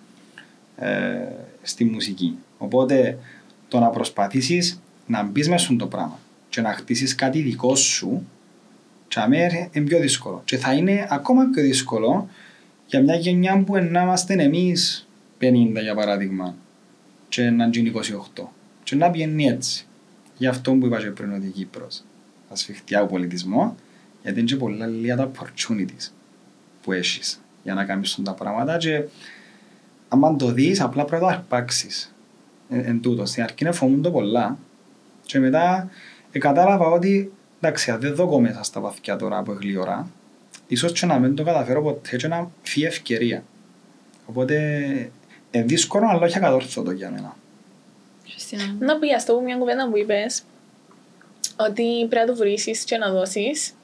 ε, στη μουσική. Οπότε το να προσπαθήσεις να μπεις μέσα στο πράγμα και και να χτίσεις κάτι δικό σου, τσαμέ είναι πιο δύσκολο. Και θα είναι ακόμα πιο δύσκολο για μια γενιά που να είμαστε εμείς 50 για παράδειγμα και να γίνει 28 και να πιένει έτσι. Γι' αυτό που είπα και πριν ότι η Κύπρος θα σφιχτεί από πολιτισμό γιατί είναι και πολλά λίγα τα opportunities που έχεις για να κάνεις τα πράγματα και άμα το δεις απλά πρέπει να το αρπάξεις εν, εν τούτος. Στην αρχή φοβούν το πολλά και μετά ε, κατάλαβα ότι εντάξει, αν δεν δω μέσα στα βαθιά τώρα από γλυόρα, ίσως και να μην το καταφέρω ποτέ και να φύγει ευκαιρία. Οπότε είναι δύσκολο αλλά όχι ακατόρθωτο για μένα. Χριστίνα. Να πει αυτό μια κουβέντα που είπες, ότι πρέπει να το βρήσεις και να δώσεις.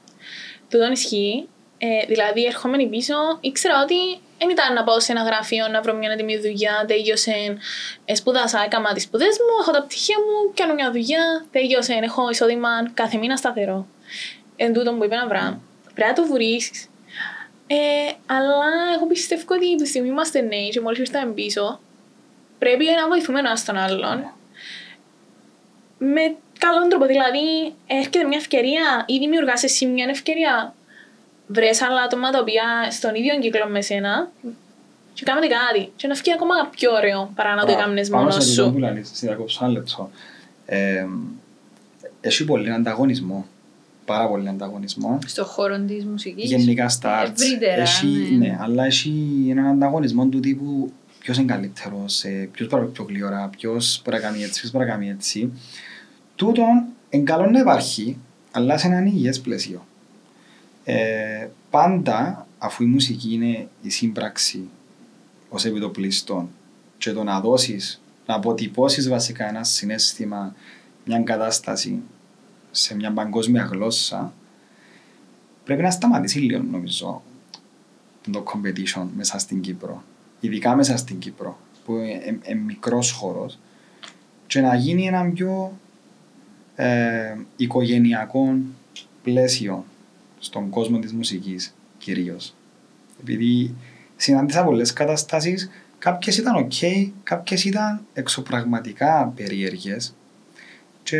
Τούτον ισχύει. Ε, δηλαδή, ερχόμενη πίσω, ήξερα ότι δεν ήταν να πάω σε ένα γραφείο να βρω μια έτοιμη δουλειά, τέλειωσε, ε, σπούδασα, έκανα τις σπουδές μου, έχω τα πτυχία μου, κάνω μια δουλειά, τέλειωσε, έχω εισόδημα κάθε μήνα σταθερό. Εν τούτο που είπε να βρά. Πρέπει να το βρήσεις. Ε, αλλά εγώ πιστεύω ότι τη στιγμή είμαστε νέοι και μόλις ήρθαμε πίσω, πρέπει να βοηθούμε ένας τον άλλον με καλό τρόπο. Δηλαδή, έρχεται μια ευκαιρία ή δημιουργάς εσύ μια ευκαιρία. Βρες άλλα άτομα τα οποία στον ίδιο κύκλο με σένα και κάνετε κάτι. Και να φύγει ακόμα πιο ωραίο παρά να το έκαμνες Πάνω μόνος σε τούτο σου. που λαλείς, σε διακόψω ένα λεπτό. Ε, έχει πολύ ανταγωνισμό. Πάρα πολύ ανταγωνισμό. Στον χώρο της μουσικής. Γενικά στα arts. Ευρύτερα, Έχει, ναι. ναι, αλλά έχει έναν ανταγωνισμό του τύπου ποιος είναι καλύτερος, ε, ποιος μπορεί να πιο γλυόρα, ποιος μπορεί να κάνει έτσι, ποιος μπορεί να κάνει έτσι. Τούτον είναι καλό να υπάρχει, αλλά σε έναν υγιές πλαίσιο. Ε, πάντα, αφού η μουσική είναι η σύμπραξη ως επιτοπλίστων και το να δώσεις, να αποτυπώσεις βασικά ένα συνέστημα, μια κατάσταση σε μια παγκόσμια γλώσσα, πρέπει να σταματήσει λίγο νομίζω το competition μέσα στην Κύπρο. Ειδικά μέσα στην Κύπρο, που είναι μικρός χώρος και να γίνει ένα πιο ε, οικογενειακό πλαίσιο στον κόσμο της μουσικής κυρίως. Επειδή συνάντησα πολλές καταστάσεις, κάποιες ήταν ok, κάποιες ήταν εξωπραγματικά περίεργες και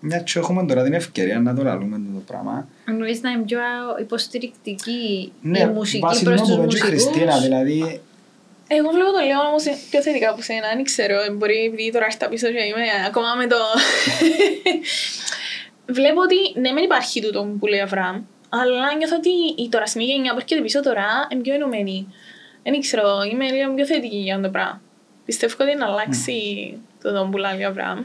μια και έχουμε τώρα την ευκαιρία να το λαλούμε το πράγμα. Εννοείς να είναι πιο υποστηρικτική Ναι, η μουσική βάσει προς τους τους που είπε και η μουσικούς. Χριστίνα, δηλαδή Εγώ βλέπω το λέω όμως πιο θετικά από σένα, δεν ξέρω, μπορεί επειδή τώρα έρθα πίσω και είμαι ακόμα με το... Βλέπω ότι ναι μεν υπάρχει τούτο που λέει ο Αβραάμ, αλλά νιώθω ότι η τωρασινή γενιά που έρχεται πίσω τώρα είναι πιο ενωμένη. Δεν ξέρω, είμαι λίγο πιο θετική για το πράγμα. Πιστεύω ότι να αλλάξει το δόν που λέει ο Αβραάμ.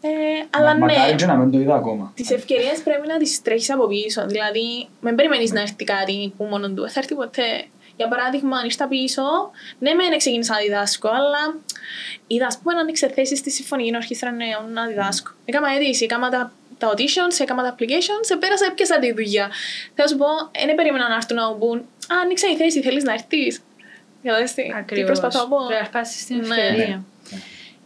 Ε, αλλά μα- μακάρι ναι, και να μην το είδα ακόμα. τις ευκαιρίες πρέπει να τις τρέχεις από πίσω. Δηλαδή, μην περιμένεις να έρθει κάτι που μόνο του. Θα έρθει ποτέ. Για παράδειγμα, αν ήρθα πίσω, ναι, μεν ξεκίνησα να διδάσκω, αλλά είδα, ας πούμε, να ανοίξε θέση στη συμφωνική ορχήστρα νέων να διδάσκω. Έκανα αίτηση, έκανα τα, τα auditions, έκανα τα applications, πέρασα, έπιασα τη δουλειά. Θέλω να σου πω, δεν περίμενα να έρθουν να μου πούν, Α, ανοίξα η θέση, θέλεις να έρθεις; Κατάλαβε τι Ακριβώς. προσπαθώ να πω. Πρέπει να χάσεις την Ναι. ευκαιρία. Ναι.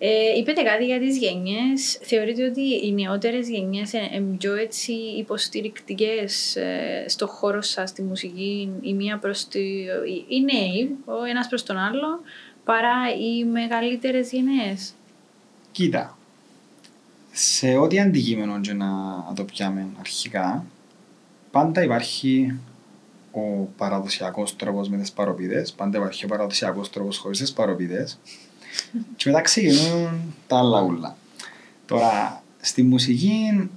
Ε, είπετε κάτι για τις γενιές. Θεωρείτε ότι οι νεότερες γενιές είναι πιο έτσι υποστηρικτικές ε, στο χώρο σας, στη μουσική, η μία προς τη... οι- οι νέοι, ο ένας προς τον άλλο, παρά οι μεγαλύτερες γενιές; Κοίτα, σε ό,τι αντικείμενο και να το πιάμε αρχικά, πάντα υπάρχει ο παραδοσιακός τρόπος με τις παροπίδες, πάντα υπάρχει ο παραδοσιακός τρόπος χωρίς τις παροπίδες και μετά ξεκινούν τα άλλα ούλα. Τώρα, στη μουσική,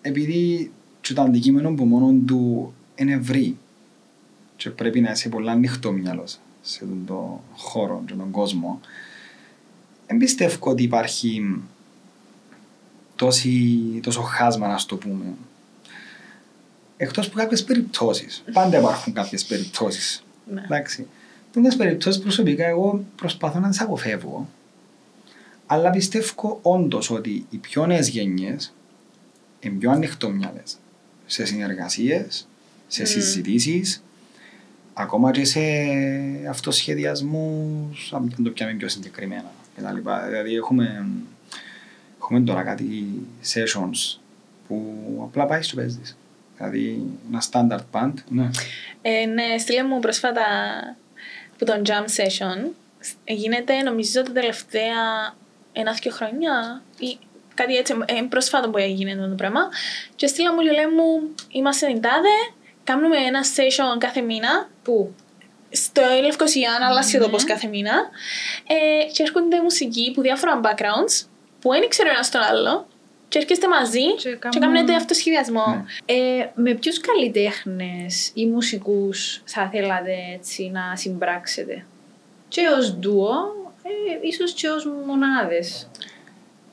επειδή και το αντικείμενο που μόνο του είναι ευρύ και πρέπει να είσαι πολλά ανοιχτό μυαλός σε τον το χώρο και τον κόσμο, δεν πιστεύω ότι υπάρχει τόση, τόσο χάσμα, να το πούμε. Εκτός από κάποιες περιπτώσεις. Πάντα υπάρχουν κάποιες περιπτώσεις. Ναι. Εντάξει. Πολλές περιπτώσεις προσωπικά εγώ προσπαθώ να τις αποφεύγω. Αλλά πιστεύω όντως ότι οι πιο νέες γενιές είναι πιο ανοιχτόμυαλες σε συνεργασίες, σε Μμμ. συζητήσεις, ακόμα και σε αυτοσχεδιασμούς, αν το πιάμε πιο συγκεκριμένα. Και τα λοιπά. Δηλαδή έχουμε, έχουμε τώρα κάτι sessions που απλά πάει στο παίζεις. Δηλαδή ένα standard band. Ναι. Ε, ναι, στείλε μου πρόσφατα που τον jam session. Ε, Γίνεται νομίζω τα τελευταία ένα-δυο χρόνια ή κάτι έτσι, ε, πρόσφατο που έγινε το πράγμα. Και στείλα μου και λέει μου, είμαστε την τάδε, κάνουμε ένα session κάθε μήνα, Πού; στο Λευκοσία, αλλά σχεδόν πως κάθε μήνα. Ε, και έρχονται μουσικοί που διάφορα backgrounds, που δεν ήξερε ένας τον άλλο, και έρχεστε μαζί Και και, κάνουν- κάνετε αυτοσχεδιασμό. Ναι. Ε, με ποιους καλλιτέχνες ή μουσικούς θα θέλατε έτσι να συμπράξετε; Και ως ντουο, ε, ίσως και ως μονάδες.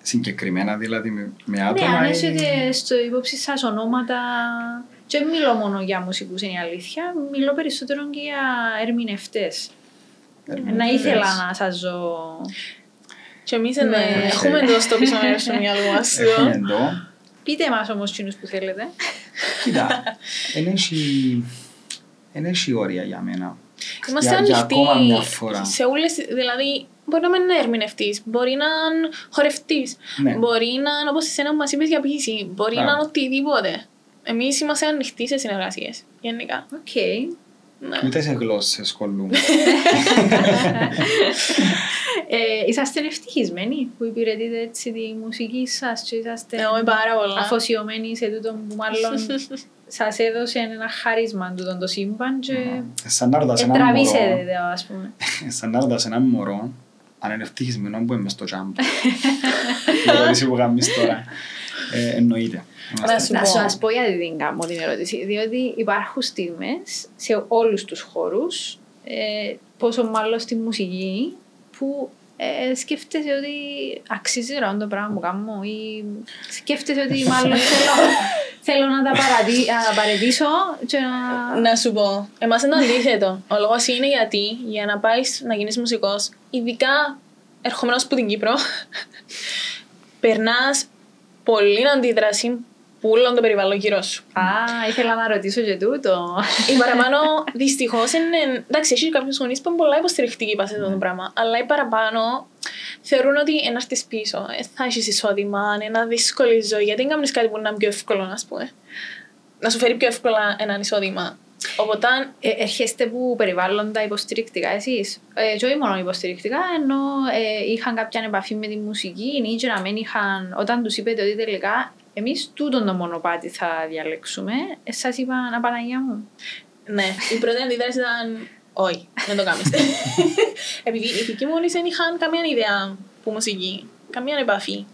Συγκεκριμένα δηλαδή με, με Ναι, άτομα. αν ή- έχετε στο υπόψη σας ονόματα και δεν μιλώ μόνο για μουσικούς είναι η αλήθεια, μιλώ περισσότερο και για ερμηνευτές. ερμηνευτές. Να ήθελα να σας ζω... Και εμείς Ναι. ναι. έχουμε το στο πίσω μέρος του μυαλού μας. Έχουμε εδώ. Πείτε μας όμως κοινούς που θέλετε. Κοίτα, δεν έχει, δεν έχει όρια για μένα. Είμαστε για, για ανοιχτοί ακόμα μια φορά. σε όλες, δηλαδή μπορεί να μην είναι ερμηνευτής, μπορεί να είναι χορευτής, Ναι. μπορεί να είναι όπως εσένα που μας είπες για ποίηση, μπορεί Μπράβο. να είναι οτιδήποτε. Εμείς είμαστε ανοιχτοί σε συνεργασίες, γενικά. Οκ. Ναι. Ούτε σε γλώσσες κολλούμε. Ε, είσαστε ευτυχισμένοι που υπηρετείτε έτσι τη μουσική σας και είσαστε Εγώ είμαι πάρα πολλά. αφοσιωμένοι σε τούτο που μάλλον σας έδωσε ένα χάρισμα τούτο το σύμπαν και Ε, Σαν να ρωτάς έναν τραβήσετε μωρό, το ας πούμε. ε, σαν να ρωτάς έναν μωρό, αν είναι ευτυχισμένο που είμαι μες στο τζάμπ. Η ερώτηση που κάνεις τώρα. Ε, εννοείται. Να σου Να πω. σας πω γιατί την κάνω την ερώτηση. Διότι υπάρχουν στιγμές σε όλους τους χώρους, ε, πόσο μάλλον στη μουσική, που ε, σκέφτεσαι ότι αξίζει ρε το πράγμα που κάνω ή σκέφτεσαι ότι μάλλον θέλω, θέλω να τα, παραδεί, να τα παρετήσω και να... Να σου πω, εμάς είναι το αντίθετο. Ο λόγος είναι γιατί για να πάεις να γίνεις μουσικός, ειδικά ερχόμενος από την Κύπρο, περνάς πολύ αντίδραση που όλο το περιβάλλον γύρω σου. Α, ήθελα να ρωτήσω και τούτο. Η παραπάνω δυστυχώς είναι. Εντάξει, έχει κάποιους γονείς που είναι πολλά υποστηρικτικοί πας σε αυτό το πράγμα. Αλλά οι παραπάνω θεωρούν ότι ένας έρθει πίσω. Ε, θα έχεις εισόδημα, είναι ένα δύσκολη ζωή. Γιατί δεν κάνεις κάτι που να είναι πιο εύκολο, α πούμε. Να σου φέρει πιο εύκολα ένα εισόδημα. Οπότε, Ε, έρχεστε που περιβάλλοντα υποστηρικτικά εσείς. Ε, και όχι μόνο υποστηρικτικά, ενώ ε, είχαν κάποια επαφή με τη μουσική ή και να μην είχαν, όταν τους είπετε ότι τελικά εμείς τούτον το μονοπάτι θα διαλέξουμε, ε, σας είπαν Απαναγία μου. ναι, η πρώτη αντίδραση ήταν. Όχι, δεν το κάνεις. Επειδή οι δικοί μου γονείς δεν είχαν καμία ιδέα που μουσική, καμία επαφή.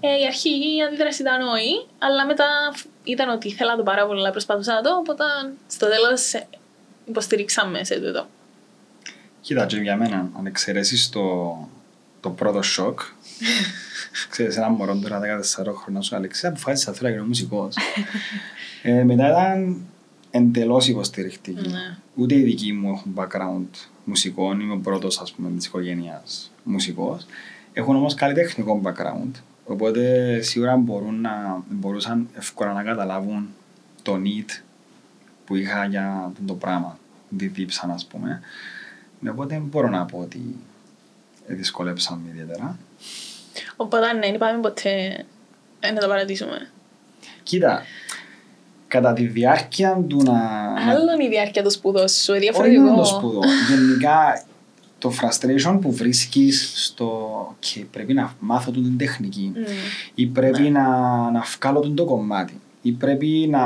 Ε, η αρχική αντίδραση ήταν όχι, αλλά μετά ήταν ότι ήθελα το πάρα πολύ, αλλά προσπαθούσα να το, οπότε στο τέλος ε, υποστηρίξαμε σε τούτο. Κοίτα, και για μένα, αν εξαιρέσεις το, το πρώτο σοκ, ξέρεις, ένα μωρό τώρα 14 χρόνια σου, Αλεξία, αποφάσισα θέλω να γίνω μουσικός. ε, μετά ήταν εντελώς υποστηρικτική. Ναι. Ούτε οι δικοί μου έχουν background μουσικών, είμαι ο πρώτος, ας πούμε, της οικογένειας μουσικός. Έχουν όμως καλλιτεχνικό background, οπότε σίγουρα μπορούν να, μπορούσαν εύκολα να καταλάβουν το need που είχα για το πράγμα, τη δίψα, ας πούμε. Ναι, Οπότε δεν μπορώ να πω ότι δυσκολέψαμε ιδιαίτερα. Οπότε ναι, δεν είπαμε ποτέ ε, να το παρατήσουμε. Κοίτα, κατά τη διάρκεια του να... να- Άλλο είναι η διάρκεια του σπουδών σου, ε, Όχι διαφορετικό. μόνο το σπουδό. Γενικά το frustration που βρίσκεις στο «και πρέπει να μάθω την τεχνική» Mm. ή πρέπει να, να βγάλω τον το κομμάτι ή πρέπει να,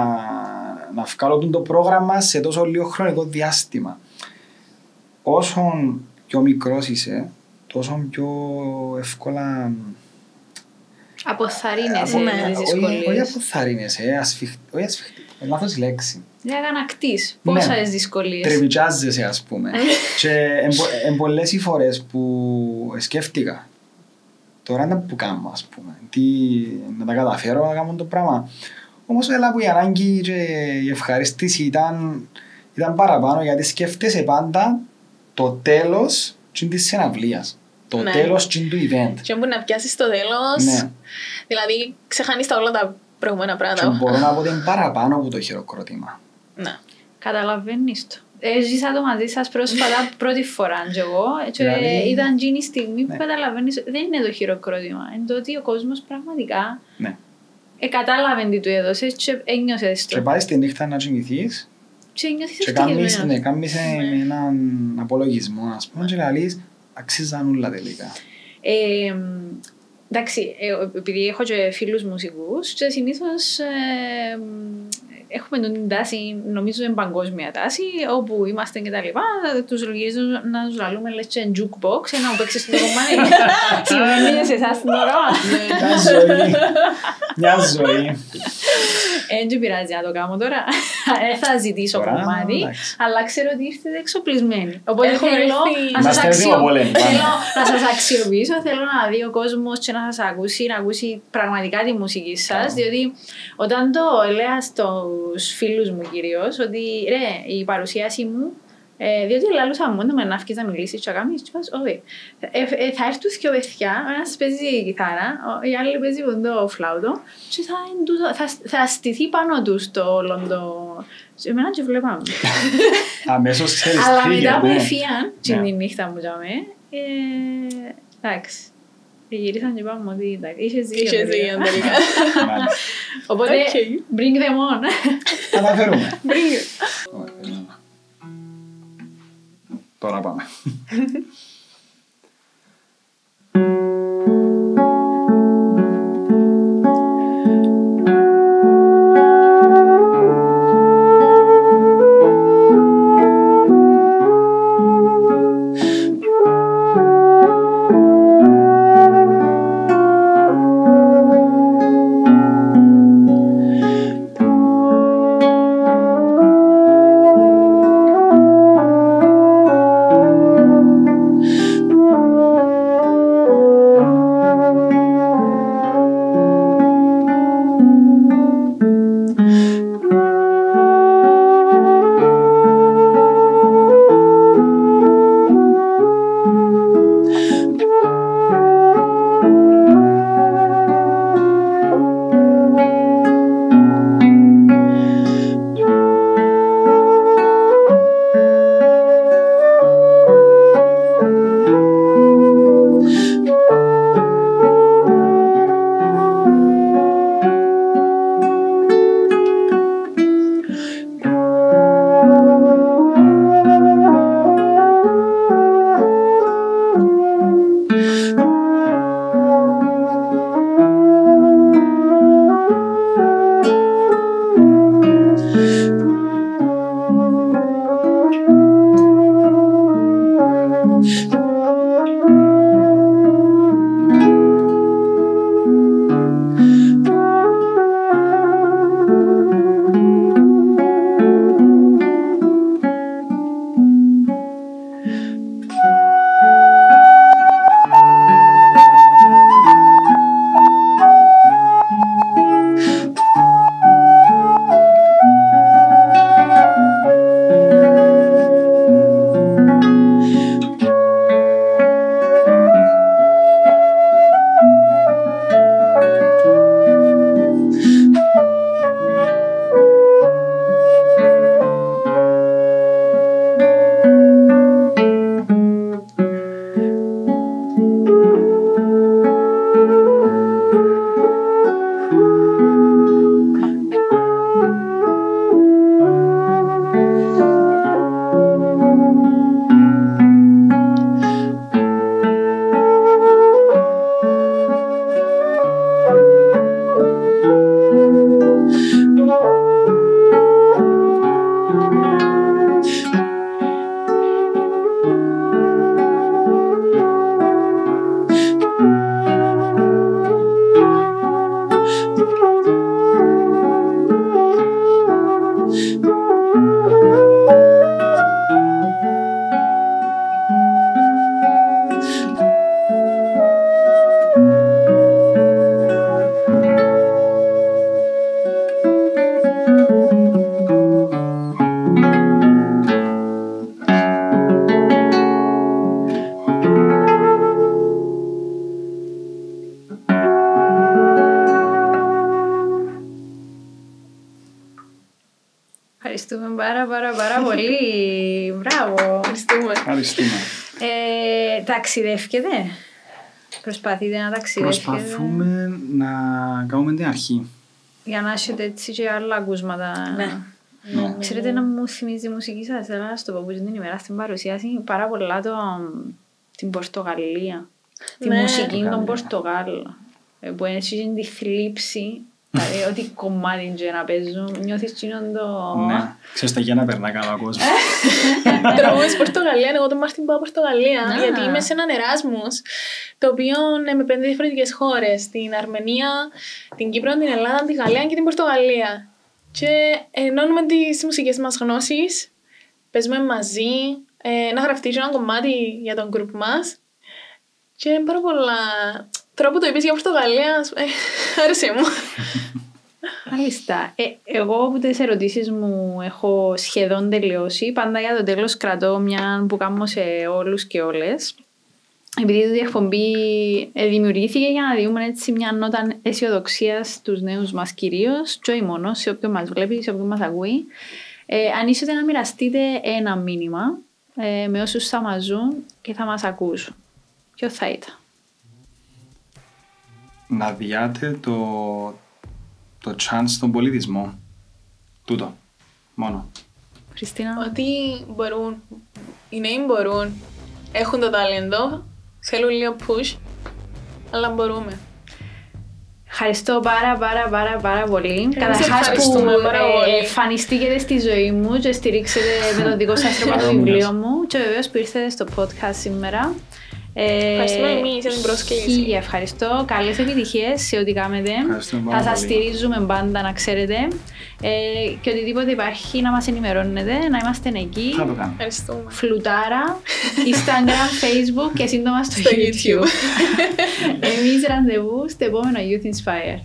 να βγάλω τον το πρόγραμμα σε τόσο λίγο χρονικό διάστημα. Όσο πιο μικρός είσαι, τόσο πιο εύκολα Αποθαρρύνεσαι ναι, με τις όχι- Όχι δυσκολίες. αποθαρρύνεσαι, ασφιχ... όχι ασφιχτή, λάθος λέξη. Για να ανακτείς Ναι. πόσες δυσκολίες. Τρεβιτσάζεσαι ας πούμε. και εν πολλές οι φορές που σκέφτηκα τώρα είναι που κάνω ας πούμε. Τι, να τα καταφέρω να κάνω το πράγμα. Όμως έλα που η ανάγκη και η ευχαρίστηση ήταν, ήταν παραπάνω γιατί σκέφτεσαι πάντα το τέλος της συναυλίας. Το Ναι. τέλος του event. Και μπορεί να πιάσεις στο τέλος. Ναι. Δηλαδή, ξεχάνεις τα όλα τα προηγούμενα Και πράγματα. μπορώ να πω ότι είναι παραπάνω από το χειροκρότημα. Ναι. Καταλαβαίνεις το. Ε, ζήσα το μαζί σας πρόσφατα πρώτη φορά και εγώ και Δηλαδή- ήταν εκείνη η στιγμή που Ναι. καταλαβαίνεις ότι δεν είναι το χειροκρότημα. Είναι το ότι ο κόσμος πραγματικά Ναι. ε, κατάλαβε τι του έδωσες και ένιωσες Και το. πάει τη νύχτα να κοιμηθείς Και νιώθεις και κάνεις, ευτυχισμένος. ναι, κάνεις ε, έναν απολογισμό ας πούμε και λαλείς αξίζαν όλα τελικά. Ε, Εντάξει, ε, επειδή έχω και φίλους μουσικούς και συνήθως ε, έχουμε την τάση, νομίζω είναι παγκόσμια τάση, όπου είμαστε και τα λοιπά, τους λογίζω να τους λαλούμε λες και jukebox, ένα που παίξεις στο κομμάτι. Συμβαίνει και σε εσάς την ώρα. Μια ζωή. Μια ζωή. Ε, Δεν πειράζει να το κάνω τώρα. Δεν θα ζητήσω Τώρα, κομμάτι, εντάξει. αλλά ξέρω ότι ήρθετε εξοπλισμένοι. Οπότε Έχουμε θέλω έρθει- να σας, Είμαστε αξιο... έτοιμοι πόλεμοι, πάμε. θέλω να σας αξιοποιήσω, θέλω να δει ο κόσμος και να σας ακούσει, να ακούσει πραγματικά τη μουσική σας, Καλά. διότι όταν το έλεγα στους φίλους μου κυρίως, ότι ρε, η παρουσίαση μου ε, διότι λαλούσα μόνο με να φύγεις να μιλήσεις και να κάνεις και πας, όχι. Ε, ε, θα έρθουν δύο παιδιά, ο ένας παίζει κιθάρα, ο- η άλλη παίζει το φλάουτο και θα, εν τούτο- θα, θα στηθεί πάνω τους το όλο το... Και Εμένα και βλέπαμε. Αμέσως ξέρεις Αλλά trigger, μετά που ναι. έφυγαν και Ναι. τη νύχτα μου τζάμε, ε, εντάξει. Eles são de Bermuda. Ixezinha. Ixezinha, obrigada. Vale. Okay. Bring them on. Palavra uma. Bring. Torabama. ταξιδεύκετε; Προσπαθείτε να ταξιδεύετε. Προσπαθούμε να κάνουμε την αρχή. Για να έχετε έτσι και άλλα ακούσματα. Ναι. Ναι. Ξέρετε να μου θυμίζει η μουσική σας, θέλω να στο πω που την ημέρα στην παρουσίαση πάρα πολλά το, την Πορτογαλία. τη Ναι. μουσική Πορτογαλία. των Πορτογάλων. Ε, Που έχει τη θλίψη, δηλαδή ό,τι κομμάτι και να παίζουν, νιώθεις εκείνον το... Ναι. Ξέρεις τα γένα περνά καλά ο κόσμος. Τραγούδι Πορτογαλία, εγώ τον Μάρτιν πάω Πορτογαλία. Α. Γιατί είμαι σε έναν Εράσμους, το οποίο είναι με πέντε διαφορετικές χώρες. Την Αρμενία, την Κύπρο, την Ελλάδα, τη Γαλλία και την Πορτογαλία. Και ενώνουμε τις μουσικές μας γνώσεις, παίζουμε μαζί, ε, να γραφτεί και ένα κομμάτι για τον group μας. Και είναι πάρα πολλά. Τώρα που το είπες για Πορτογαλία, ε, άρεσε μου. Μάλιστα. Ε, εγώ από τις ερωτήσεις μου έχω σχεδόν τελειώσει. Πάντα για το τέλος κρατώ μια που κάνω σε όλους και όλες. Επειδή η εκπομπή ε, δημιουργήθηκε για να δούμε έτσι μια νότα αισιοδοξία στους νέους μας κυρίως και όχι μόνο, σε όποιον μας βλέπει, σε όποιον μας ακούει. Ε, αν είσαστε να μοιραστείτε ένα μήνυμα ε, με όσους θα μας ζουν και θα μας ακούσουν. Ποιος θα ήταν; Να διάτε το, το chance στον πολιτισμό. Τούτο. Μόνο. Χριστίνα. Ότι μπορούν, οι νέοι μπορούν, έχουν το ταλέντο, θέλουν λίγο push, αλλά μπορούμε. Ευχαριστώ πάρα πάρα πάρα πάρα πολύ. Καταρχάς που ευχαριστούμε πάρα ε, πολύ. εμφανιστήκετε στη ζωή μου και στηρίξετε με το δικό σας τρόπο το Χαρούμενος. βιβλίο μου και βεβαίως που ήρθατε στο podcast σήμερα. Ε, Ευχαριστούμε εμείς για την πρόσκληση. χίλια ευχαριστώ. Καλές επιτυχίες σε ό,τι κάνετε. Ευχαριστούμε Θα πάρα σας πολύ. στηρίζουμε πάντα να ξέρετε. Ε, και οτιδήποτε υπάρχει να μας ενημερώνετε, να είμαστε εκεί. Θα το κάνω. Ευχαριστούμε. Φλουτάρα, Instagram, Facebook και σύντομα στο, Στο YouTube. YouTube. Εμείς ραντεβού στο επόμενο Youth Inspire.